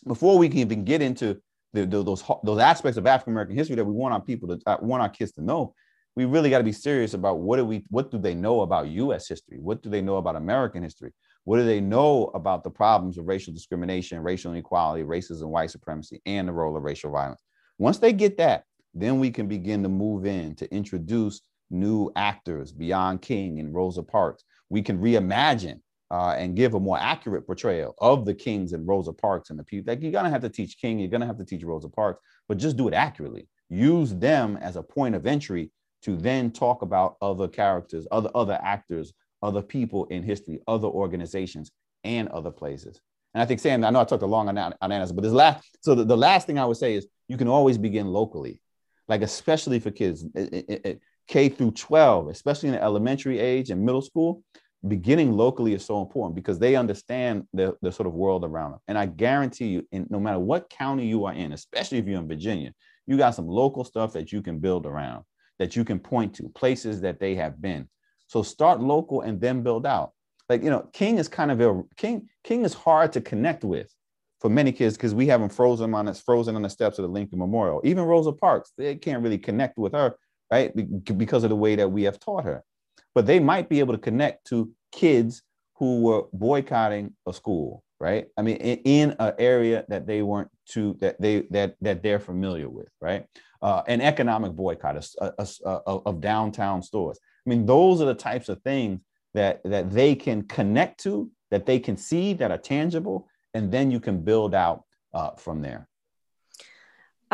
before we can even get into the, the, those those aspects of African American history that we want our people to uh, want our kids to know, we really got to be serious about what do we what do they know about U.S. history? What do they know about American history? What do they know about the problems of racial discrimination, racial inequality, racism, white supremacy, and the role of racial violence? Once they get that, then we can begin to move in to introduce new actors beyond King and Rosa Parks. We can reimagine uh, and give a more accurate portrayal of the Kings and Rosa Parks and the people. Like you're gonna have to teach King, you're gonna have to teach Rosa Parks, but just do it accurately. Use them as a point of entry to then talk about other characters, other other actors, other people in history, other organizations, and other places. And I think Sam, I know I talked a long on, answer, but this last, so the, the last thing I would say is you can always begin locally, like especially for kids it, it, it, K through 12, especially in the elementary age and middle school, beginning locally is so important because they understand the, the sort of world around them. And I guarantee you, in, no matter what county you are in, especially if you're in Virginia, you got some local stuff that you can build around, that you can point to, places that they have been. So start local and then build out. Like, you know, King is kind of a King, King is hard to connect with for many kids because we have them frozen on us, frozen on the steps of the Lincoln Memorial. Even Rosa Parks, they can't really connect with her, right? Because of the way that we have taught her but they might be able to connect to kids who were boycotting a school, right? I mean, in, in an area that they weren't to that they that that they're familiar with, right? Uh, an economic boycott of, of, of downtown stores. I mean, those are the types of things that that they can connect to, that they can see, that are tangible, and then you can build out uh, from there.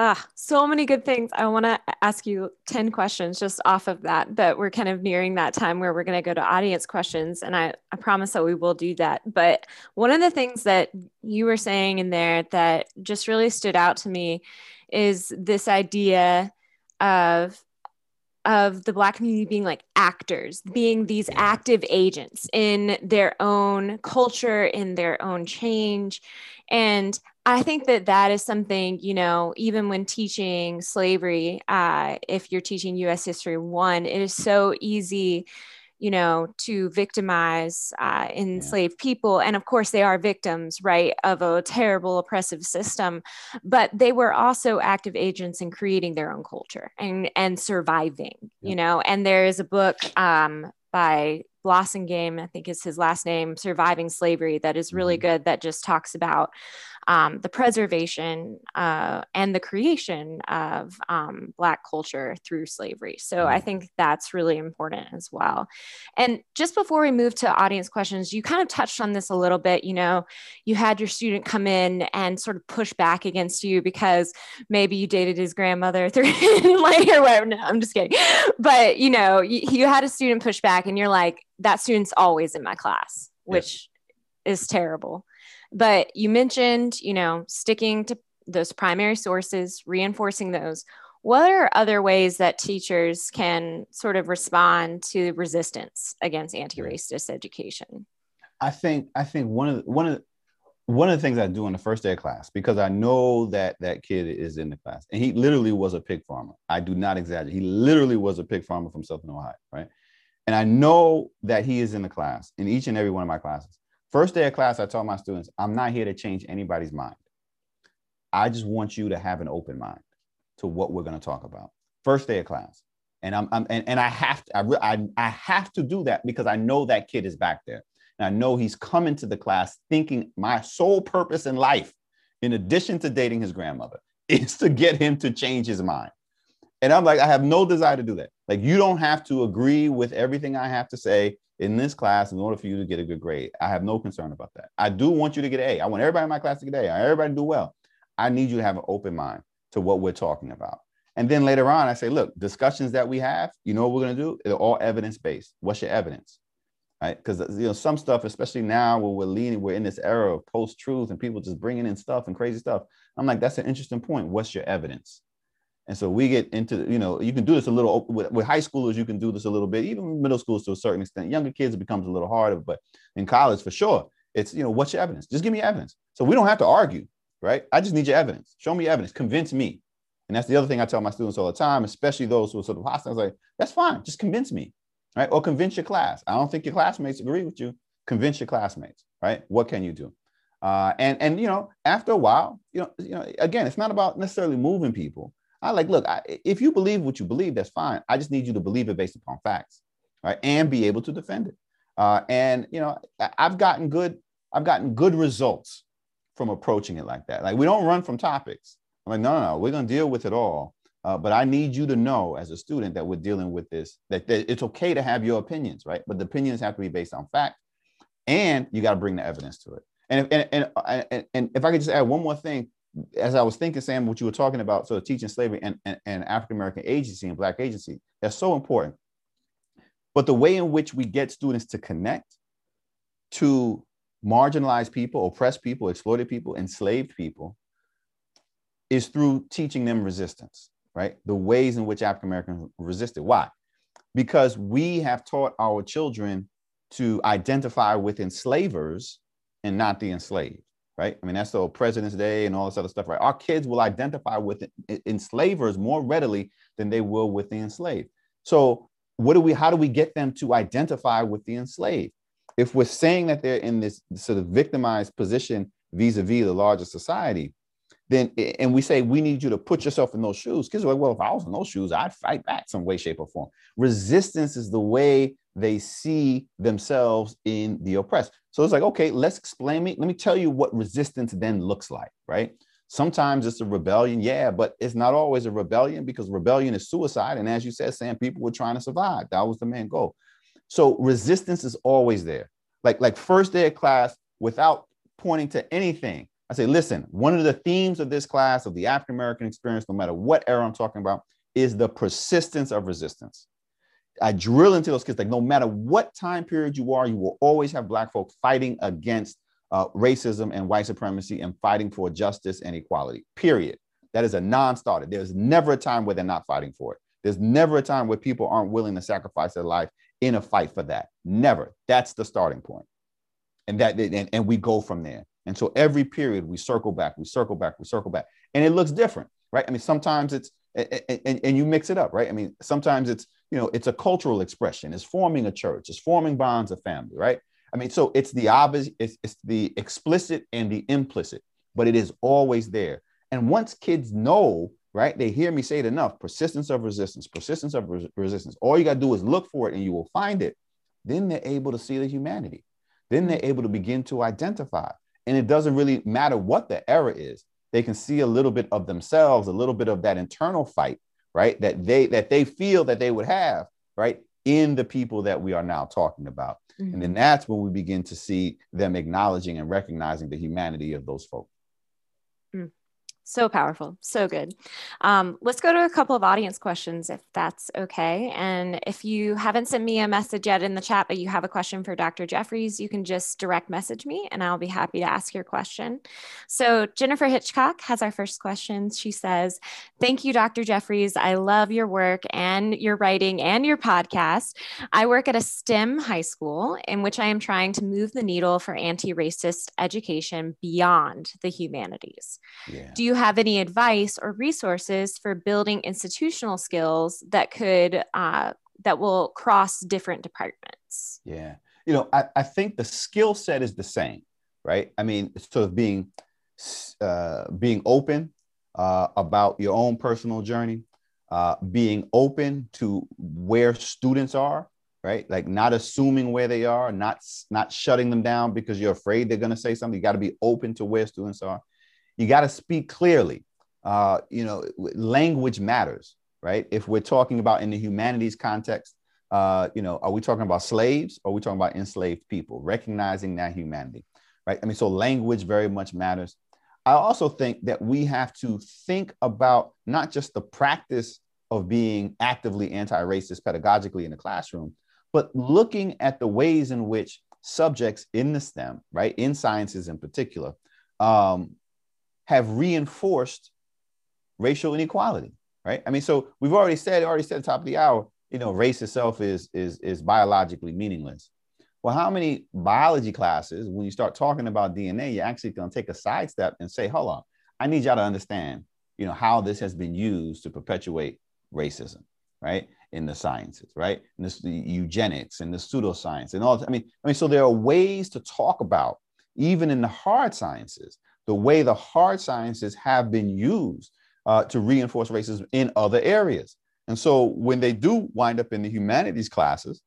Ah, so many good things. I want to ask you 10 questions just off of that, but we're kind of nearing that time where we're going to go to audience questions. And I, I promise that we will do that. But one of the things that you were saying in there that just really stood out to me is this idea of of the black community being like actors being these active agents in their own culture in their own change and I think that that is something, you know, even when teaching slavery, uh, if you're teaching US History 1, it is so easy, you know, to victimize uh, enslaved yeah. people. And of course, they are victims, right, of a terrible oppressive system, but they were also active agents in creating their own culture and, and surviving, yeah. you know. And there is a book um, by Blassingame, I think is his last name, Surviving Slavery, that is really mm-hmm. good, that just talks about um, the preservation uh, and the creation of um, Black culture through slavery. So I think that's really important as well. And just before we move to audience questions, you kind of touched on this a little bit. You know, you had your student come in and sort of push back against you because maybe you dated his grandmother through like or whatever. No, I'm just kidding. But you know, you, you had a student push back, and you're like, that student's always in my class, which yes. is terrible. But you mentioned, you know, sticking to those primary sources, reinforcing those. What are other ways that teachers can sort of respond to resistance against anti-racist education? I think I think one of the, one of the, one of the things I do on the first day of class because I know that that kid is in the class and he literally was a pig farmer. I do not exaggerate. He literally was a pig farmer from Southern Ohio, right? And I know that he is in the class in each and every one of my classes. First day of class, I told my students, I'm not here to change anybody's mind. I just want you to have an open mind to what we're going to talk about. First day of class. And I'm, I'm and, and I have to, I, I, I have to do that because I know that kid is back there. And I know he's coming to the class thinking my sole purpose in life, in addition to dating his grandmother, is to get him to change his mind. And I'm like, I have no desire to do that. Like, you don't have to agree with everything I have to say in this class in order for you to get a good grade. I have no concern about that. I do want you to get an A. I want everybody in my class to get A. I want everybody to do well. I need you to have an open mind to what we're talking about. And then later on, I say, look, discussions that we have, you know what we're going to do? They're all evidence based. What's your evidence? Right? Because you know some stuff, especially now where we're leaning, we're in this era of post truth and people just bringing in stuff and crazy stuff. I'm like, that's an interesting point. What's your evidence? And so we get into, you know, you can do this a little with, with, high schoolers, you can do this a little bit, even middle schools to a certain extent. Younger kids, it becomes a little harder, but in college, for sure, it's, you know, what's your evidence? Just give me evidence. So we don't have to argue, right? I just need your evidence. Show me evidence. Convince me. And that's the other thing I tell my students all the time, especially those who are sort of hostile. I was like, that's fine. Just convince me, right? Or convince your class. I don't think your classmates agree with you. Convince your classmates, right? What can you do? Uh, and and you know, after a while, you know, you know, again, it's not about necessarily moving people I like, look, I, if you believe what you believe, that's fine. I just need you to believe it based upon facts, right? And be able to defend it. Uh, and you know, I've gotten good, I've gotten good results from approaching it like that. Like we don't run from topics. I'm like, no, no, no, we're gonna deal with it all. Uh, but I need you to know as a student that we're dealing with this, that, that it's okay to have your opinions, right? But the opinions have to be based on fact, and you got to bring the evidence to it. And if, and, and, and, and if I could just add one more thing, as I was thinking, Sam, what you were talking about, so teaching slavery and, and, and African American agency and Black agency, that's so important. But the way in which we get students to connect to marginalized people, oppressed people, exploited people, enslaved people is through teaching them resistance, right? The ways in which African Americans resisted. Why? Because we have taught our children to identify with enslavers and not the enslaved right? I mean, that's the President's Day and all this other stuff, right? Our kids will identify with enslavers more readily than they will with the enslaved. So, what do we? How do we get them to identify with the enslaved? If we're saying that they're in this sort of victimized position vis-a-vis the larger society, then and we say we need you to put yourself in those shoes. Kids are like, well, if I was in those shoes, I'd fight back some way, shape, or form. Resistance is the way they see themselves in the oppressed. So it's like, okay, let's explain me. Let me tell you what resistance then looks like, right? Sometimes it's a rebellion, yeah, but it's not always a rebellion because rebellion is suicide. And as you said, Sam, people were trying to survive. That was the main goal. So resistance is always there. Like, like first day of class, without pointing to anything, I say, listen, one of the themes of this class of the African American experience, no matter what era I'm talking about, is the persistence of resistance. I drill into those kids like no matter what time period you are, you will always have black folk fighting against uh, racism and white supremacy and fighting for justice and equality. Period. That is a non-starter. There's never a time where they're not fighting for it. There's never a time where people aren't willing to sacrifice their life in a fight for that. Never. That's the starting point. And that and, and we go from there. And so every period we circle back, we circle back, we circle back. And it looks different, right? I mean, sometimes it's and, and, and you mix it up, right? I mean, sometimes it's you know, it's a cultural expression. It's forming a church. It's forming bonds of family, right? I mean, so it's the obvious, it's, it's the explicit and the implicit, but it is always there. And once kids know, right, they hear me say it enough persistence of resistance, persistence of res- resistance. All you got to do is look for it and you will find it. Then they're able to see the humanity. Then they're able to begin to identify. And it doesn't really matter what the error is. They can see a little bit of themselves, a little bit of that internal fight right? That they that they feel that they would have, right? In the people that we are now talking about. Mm-hmm. And then that's when we begin to see them acknowledging and recognizing the humanity of those folks. So powerful. So good. Um, let's go to a couple of audience questions if that's okay. And if you haven't sent me a message yet in the chat, but you have a question for Dr. Jeffries, you can just direct message me and I'll be happy to ask your question. So Jennifer Hitchcock has our first question. She says, Thank you, Dr. Jeffries. I love your work and your writing and your podcast. I work at a STEM high school in which I am trying to move the needle for anti racist education beyond the humanities. Yeah. Do you have any advice or resources for building institutional skills that could uh, that will cross different departments? Yeah. You know i, I think the skill set is the same right? I mean sort of being uh, being open uh, about your own personal journey uh, being open to where students are right? Like not assuming where they are not not shutting them down because you're afraid they're going to say something. You got to be open to where students are you got to speak clearly. Uh, you know, language matters, right? If we're talking about in the humanities context, uh, you know, are we talking about slaves or are we talking about enslaved people? Recognizing that humanity, right? I mean, so language very much matters. I also think that we have to think about not just the practice of being actively anti-racist pedagogically in the classroom, but looking at the ways in which subjects in the STEM, right, in sciences in particular, um, have reinforced racial inequality, right? I mean, so we've already said, already said top of the hour, you know, race itself is is is biologically meaningless. Well, how many biology classes, when you start talking about DNA, you're actually going to take a sidestep and say, hold on, I need y'all to understand, you know, how this has been used to perpetuate racism, right? In the sciences, right? And this the eugenics and the pseudoscience and all. I mean, I mean, so there are ways to talk about, even in the hard sciences, the way the hard sciences have been used uh, to reinforce racism in other areas. And so when they do wind up in the humanities classes,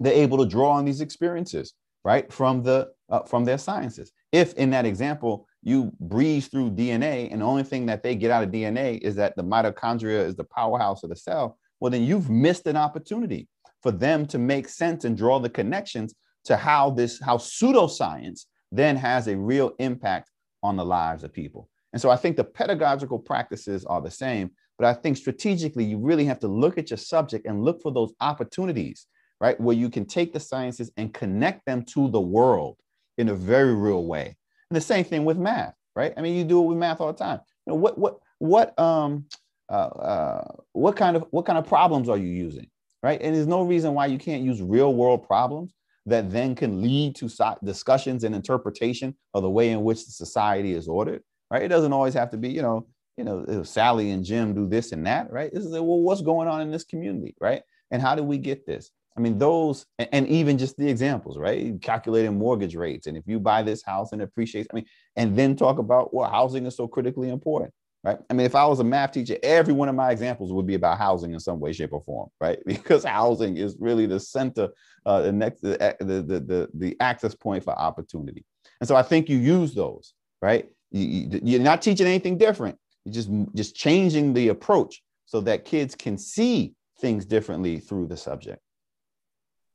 they're able to draw on these experiences, right, from the uh, from their sciences. If in that example you breeze through DNA and the only thing that they get out of DNA is that the mitochondria is the powerhouse of the cell, well then you've missed an opportunity for them to make sense and draw the connections to how this how pseudoscience then has a real impact on the lives of people. And so I think the pedagogical practices are the same, but I think strategically you really have to look at your subject and look for those opportunities, right? Where you can take the sciences and connect them to the world in a very real way. And the same thing with math, right? I mean, you do it with math all the time. You know, what what what um uh, uh what kind of what kind of problems are you using, right? And there's no reason why you can't use real world problems that then can lead to so- discussions and interpretation of the way in which the society is ordered, right? It doesn't always have to be, you know, you know, uh, Sally and Jim do this and that, right? This is well, what's going on in this community, right? And how do we get this? I mean, those, and even just the examples, right? Calculating mortgage rates. And if you buy this house and appreciates, I mean, and then talk about well, housing is so critically important, right? I mean, if I was a math teacher, every one of my examples would be about housing in some way, shape, or form, right? Because housing is really the center, uh, the next, the, the, the, the access point for opportunity. And so I think you use those, right? You, you're not teaching anything different. You're just, just changing the approach so that kids can see things differently through the subject.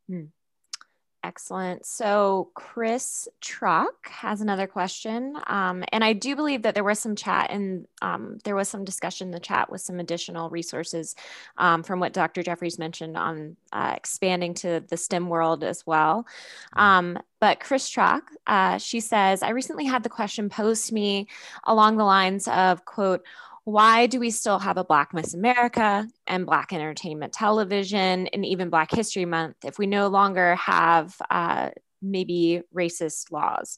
Hmm. Excellent. So Chris Truck has another question. Um, and I do believe that there was some chat and um, there was some discussion in the chat with some additional resources um, from what Dr. Jeffries mentioned on uh, expanding to the STEM world as well. Um, but Chris Truck, uh, she says, I recently had the question posed to me along the lines of, quote, why do we still have a Black Miss America and Black Entertainment Television and even Black History Month if we no longer have uh, maybe racist laws.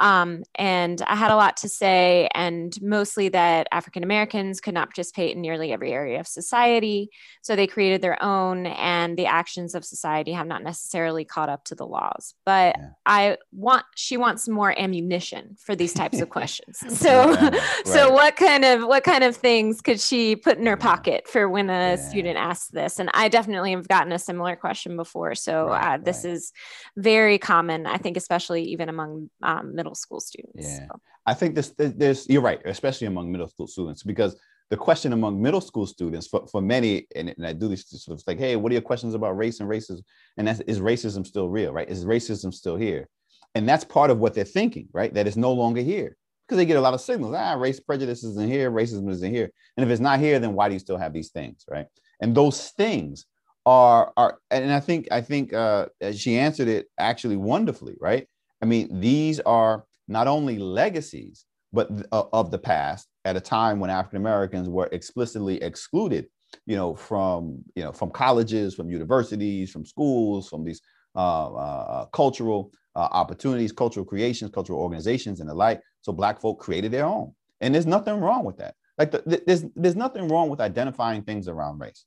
Um, and I had a lot to say, and mostly that African Americans could not participate in nearly every area of society. So they created their own, and the actions of society have not necessarily caught up to the laws. But yeah. I want, she wants more ammunition for these types of questions. So, yeah, right. so what kind of, what kind of things could she put in her pocket for when a yeah. student asks this? And I definitely have gotten a similar question before. So right, uh, this right. is very common common, I think, especially even among um, middle school students. Yeah, so. I think this, there's, you're right, especially among middle school students, because the question among middle school students for, for many, and, and I do this sort of like, hey, what are your questions about race and racism? And that's, is racism still real, right? Is racism still here? And that's part of what they're thinking, right? That it's no longer here because they get a lot of signals. Ah, race prejudice isn't here, racism isn't here. And if it's not here, then why do you still have these things, right? And those things are are and I think I think uh, she answered it actually wonderfully, right? I mean, these are not only legacies, but uh, of the past at a time when African Americans were explicitly excluded, you know, from you know from colleges, from universities, from schools, from these uh, uh, cultural uh, opportunities, cultural creations, cultural organizations, and the like. So Black folk created their own, and there's nothing wrong with that. Like the, there's there's nothing wrong with identifying things around race.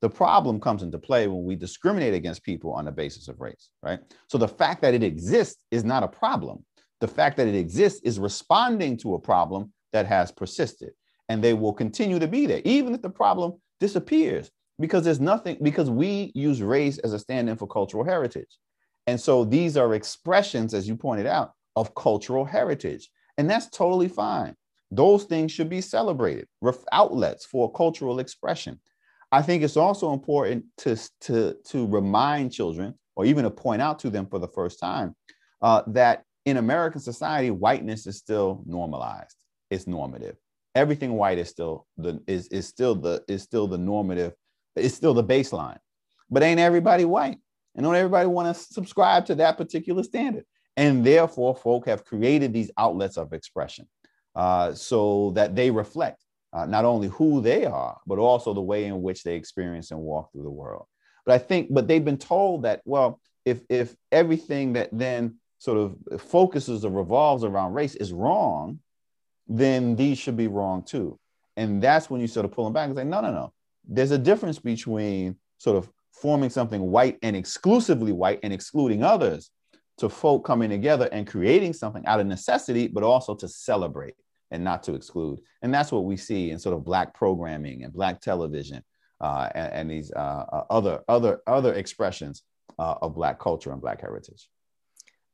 The problem comes into play when we discriminate against people on the basis of race, right? So the fact that it exists is not a problem. The fact that it exists is responding to a problem that has persisted and they will continue to be there, even if the problem disappears, because there's nothing, because we use race as a stand in for cultural heritage. And so these are expressions, as you pointed out, of cultural heritage. And that's totally fine. Those things should be celebrated, outlets for cultural expression. I think it's also important to, to, to remind children, or even to point out to them for the first time, uh, that in American society, whiteness is still normalized. It's normative. Everything white is still the is, is still the is still the normative, it's still the baseline. But ain't everybody white? And don't everybody want to subscribe to that particular standard. And therefore, folk have created these outlets of expression uh, so that they reflect uh, not only who they are, but also the way in which they experience and walk through the world. But I think, but they've been told that, well, if if everything that then sort of focuses or revolves around race is wrong, then these should be wrong too. And that's when you sort of pull them back and say, no, no, no. There's a difference between sort of forming something white and exclusively white and excluding others to folk coming together and creating something out of necessity, but also to celebrate and not to exclude. And that's what we see in sort of black programming and black television uh, and, and, these uh, uh, other other other expressions uh, of black culture and black heritage.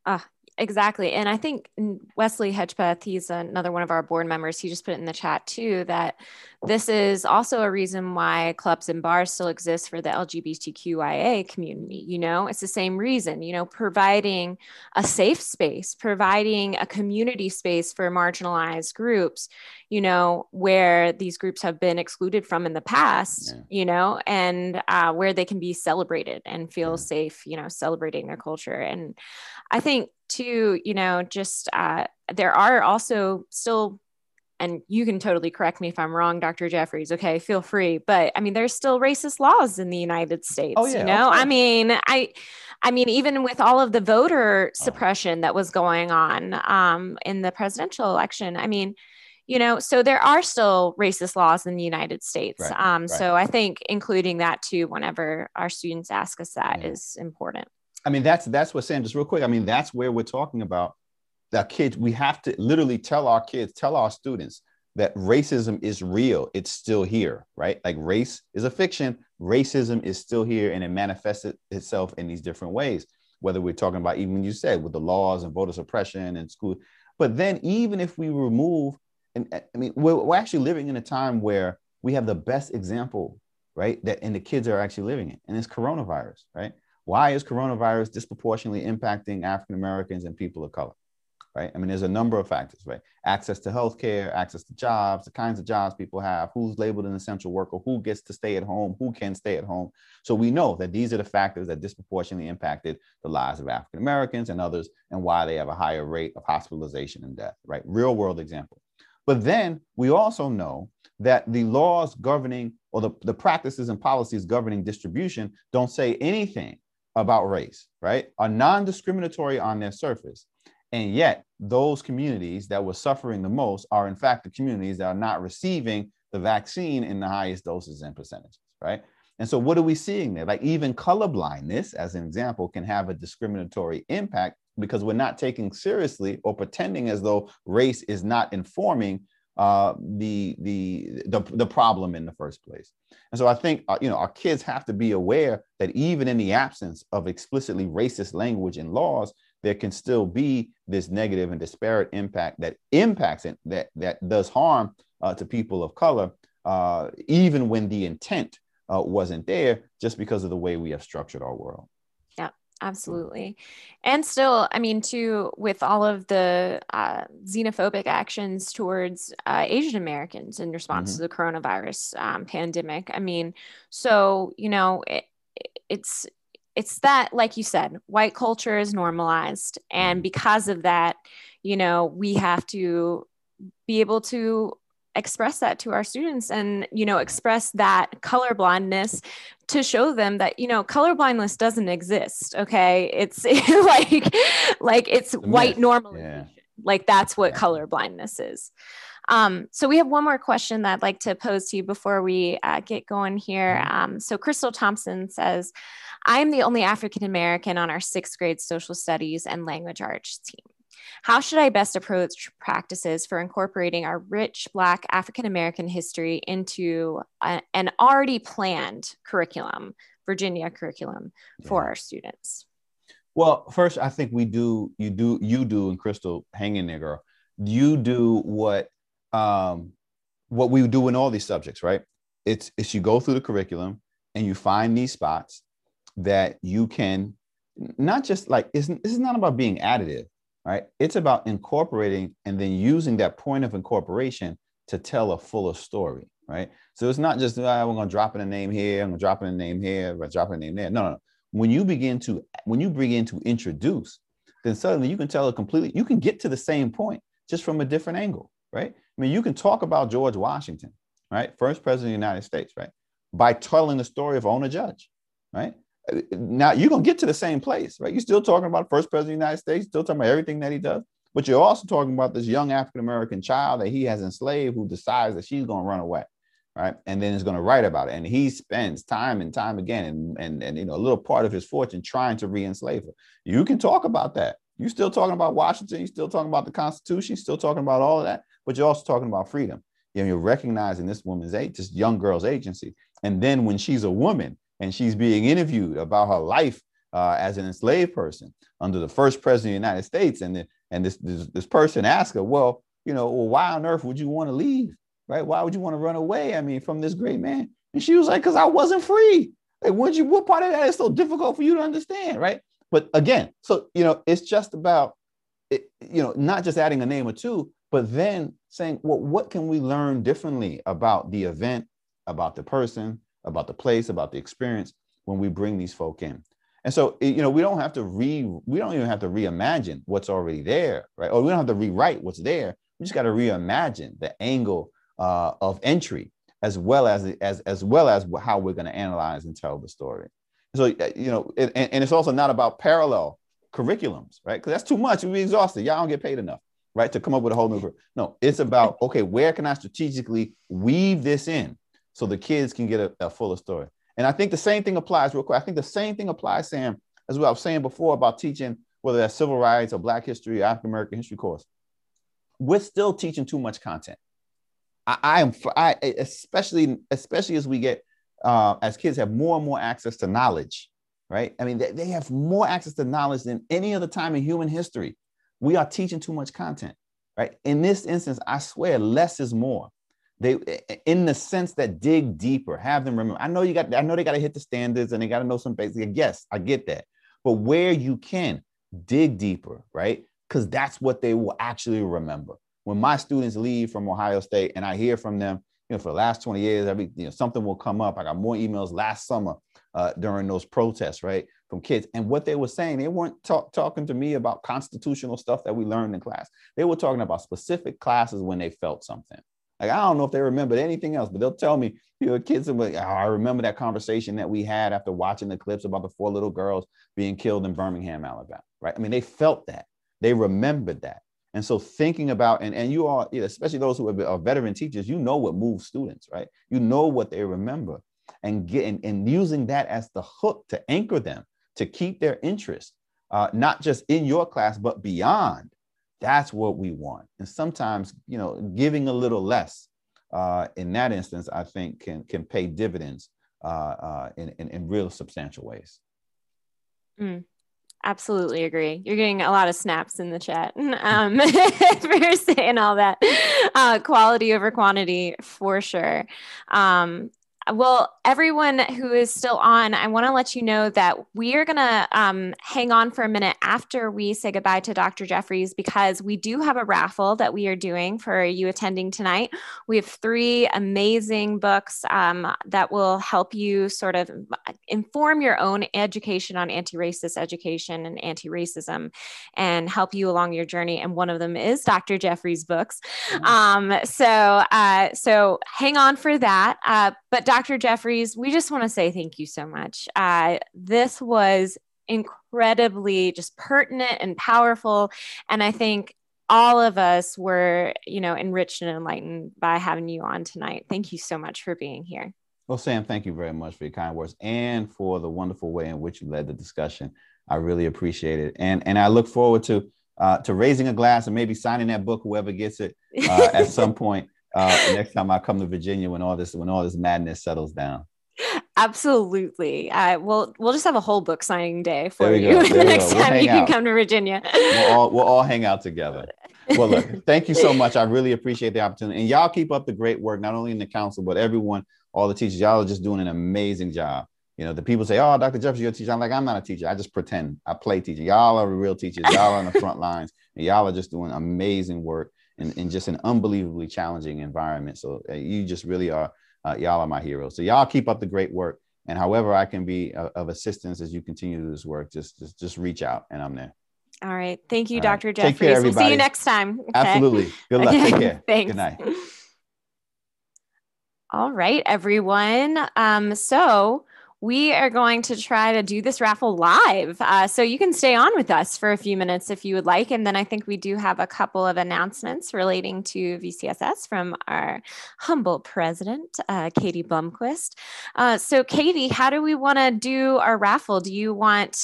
Uh, Exactly. And I think Wesley Hedgepeth, he's another one of our board members, he just put it in the chat too that this is also a reason why clubs and bars still exist for the LGBTQIA community. You know, it's the same reason, you know, providing a safe space, providing a community space for marginalized groups, you know, where these groups have been excluded from in the past, yeah. you know, and uh, where they can be celebrated and feel yeah. safe, you know, celebrating their culture. And I think too, you know, just uh, there are also still and you can totally correct me if I'm wrong, Dr. Jeffries. Okay, feel free. But I mean, there's still racist laws in the United States. Oh, yeah, you know, I mean, I, I mean, even with all of the voter oh. suppression that was going on um, in the presidential election, I mean, you know, so there are still racist laws in the United States. Right, um, right. So I think including that too, whenever our students ask us that, yeah. is important. I mean, that's that's what Sam. Just real quick. I mean, that's where we're talking about our kids, we have to literally tell our kids, tell our students that racism is real. It's still here, right? Like race is a fiction. Racism is still here and it manifests itself in these different ways, whether we're talking about, even you said, with the laws and voter suppression and school. But then, even if we remove, and I mean, we're, we're actually living in a time where we have the best example, right? That and the kids are actually living it, and it's coronavirus, right? Why is coronavirus disproportionately impacting African Americans and people of color? right? I mean, there's a number of factors, right? Access to healthcare, access to jobs, the kinds of jobs people have, who's labeled an essential worker, who gets to stay at home, who can stay at home. So we know that these are the factors that disproportionately impacted the lives of African Americans and others, and why they have a higher rate of hospitalization and death, right? Real world example. But then we also know that the laws governing or the, the practices and policies governing distribution don't say anything about race, right? Are non discriminatory on their surface. And yet, those communities that were suffering the most are, in fact, the communities that are not receiving the vaccine in the highest doses and percentages, right? And so, what are we seeing there? Like, even color blindness, as an example, can have a discriminatory impact because we're not taking seriously or pretending as though race is not informing uh, the, the, the the problem in the first place. And so I think uh, you know our kids have to be aware that even in the absence of explicitly racist language and laws, there can still be this negative and disparate impact that impacts and that that does harm uh, to people of color uh, even when the intent uh, wasn't there just because of the way we have structured our world absolutely. And still i mean too with all of the uh, xenophobic actions towards uh, asian americans in response mm-hmm. to the coronavirus um, pandemic i mean so you know it, it's it's that like you said white culture is normalized. And because of that you know we have to be able to express that to our students and you know express that color blindness to show them that you know color blindness doesn't exist okay it's like like it's white normalization yeah. like that's what yeah. color blindness is um, so we have one more question that I'd like to pose to you before we uh, get going here. Mm-hmm. Um, so Crystal Thompson says, I'm the only African American on our sixth grade social studies and language arts team. How should I best approach practices for incorporating our rich Black African American history into a, an already planned curriculum, Virginia curriculum for yeah. our students? Well, first, I think we do, you do, you do, and Crystal, hang in there, girl. You do what, um, what we do in all these subjects, right? It's, it's you go through the curriculum and you find these spots that you can not just like it's, this is not about being additive right? It's about incorporating and then using that point of incorporation to tell a fuller story right? So it's not just ah, we're going to drop in a name here i'm going to drop in a name here we're dropping a name there. No, no no. When you begin to when you begin to introduce then suddenly you can tell a completely you can get to the same point just from a different angle right? I mean you can talk about george washington right? First president of the united states right? By telling the story of Ona Judge right now you're gonna get to the same place, right? You're still talking about first president of the United States, still talking about everything that he does, but you're also talking about this young African American child that he has enslaved who decides that she's gonna run away, right? And then is gonna write about it. And he spends time and time again and and, and you know a little part of his fortune trying to re-enslave her. You can talk about that. You're still talking about Washington, you're still talking about the Constitution, you're still talking about all of that, but you're also talking about freedom. You know, you're recognizing this woman's age, this young girl's agency. And then when she's a woman, and she's being interviewed about her life uh, as an enslaved person under the first president of the United States. And, the, and this, this, this person asked her, well, you know, well, why on earth would you want to leave? Right? Why would you want to run away? I mean, from this great man. And she was like, because I wasn't free. Like, what you what part of that is so difficult for you to understand, right? But again, so you know, it's just about it, you know, not just adding a name or two, but then saying, well, what can we learn differently about the event, about the person, about the place, about the experience when we bring these folk in? And so, you know, we don't have to re, we don't even have to reimagine what's already there, right? Or we don't have to rewrite what's there. We just got to reimagine the angle uh, of entry as well as as as well as how we're going to analyze and tell the story. So uh, you know, and, and it's also not about parallel curriculums, right? Because that's too much. We'd be exhausted. Y'all don't get paid enough, right? To come up with a whole new. No, it's about okay, where can I strategically weave this in so the kids can get a, a fuller story. And I think the same thing applies real quick. I think the same thing applies, Sam, as what I was saying before about teaching, whether that's civil rights or Black history, or African American history course. We're still teaching too much content. I, I am I especially especially as we get uh, as kids have more and more access to knowledge, right? I mean, they, they have more access to knowledge than any other time in human history. We are teaching too much content, right? In this instance, I swear, less is more. They, in the sense that dig deeper, have them remember. I know you got, I know they got to hit the standards and they got to know some basic. Yes, I get that. But where you can, dig deeper, right? Because that's what they will actually remember when my students leave from Ohio State and I hear from them, you know, for the last 20 years, every you know, something will come up. I got more emails last summer uh, during those protests, right, from kids. And what they were saying, they weren't talk, talking to me about constitutional stuff that we learned in class. They were talking about specific classes when they felt something. Like I don't know if they remembered anything else, but they'll tell me, you know, kids are like, oh, I remember that conversation that we had after watching the clips about the four little girls being killed in Birmingham, Alabama. Right. I mean, they felt that. They remembered that. And so thinking about, and, and you all, especially those who are veteran teachers, you know what moves students, right? You know what they remember and get and, and using that as the hook to anchor them, to keep their interest, uh, not just in your class, but beyond. That's what we want. And sometimes, you know, giving a little less uh, in that instance, I think can, can pay dividends uh, uh in, in, in real substantial ways. Mm. Absolutely agree. You're getting a lot of snaps in the chat um, for saying all that. Uh, quality over quantity for sure. Um, well, everyone who is still on, I want to let you know that we are going to um, hang on for a minute after we say goodbye to Dr. Jeffries because we do have a raffle that we are doing for you attending tonight. We have three amazing books um, that will help you sort of inform your own education on anti racist education and anti racism and help you along your journey. And one of them is Dr. Jeffries' books. Mm-hmm. Um, so, uh, so hang on for that. Uh, but Dr. Jeffries, we just want to say thank you so much. Uh, this was incredibly just pertinent and powerful. And I think all of us were, you know, enriched and enlightened by having you on tonight. Thank you so much for being here. Well, Sam, thank you very much for your kind words and for the wonderful way in which you led the discussion. I really appreciate it, and and I look forward to uh, to raising a glass and maybe signing that book, whoever gets it, uh, at some point uh, next time I come to Virginia when all this when all this madness settles down. Absolutely. Uh, we'll we'll just have a whole book signing day for you the next we'll time you can come to Virginia. We'll all, we'll all hang out together. Well, look, thank you so much. I really appreciate the opportunity. And y'all keep up the great work, not only in the council, but everyone, all the teachers. Y'all are just doing an amazing job. You know, the people say, "Oh, Dr. Jeffries, you're a teacher." I'm like, I'm not a teacher. I just pretend. I play teacher. Y'all are real teachers. Y'all are on the front lines, and y'all are just doing amazing work in, in just an unbelievably challenging environment. So uh, you just really are, uh, y'all are my heroes. So y'all keep up the great work. And however I can be uh, of assistance as you continue to do this work, just, just, just reach out and I'm there. All right. Thank you, All Dr. Right. Jeffries. Care, we'll see you next time. Okay. Absolutely. Good luck. Take care. Thanks. Good night. All right, everyone. Um, so we are going to try to do this raffle live. Uh, so you can stay on with us for a few minutes if you would like. And then I think we do have a couple of announcements relating to VCSS from our humble president, uh, Katie Blumquist. Uh, so, Katie, how do we want to do our raffle? Do you want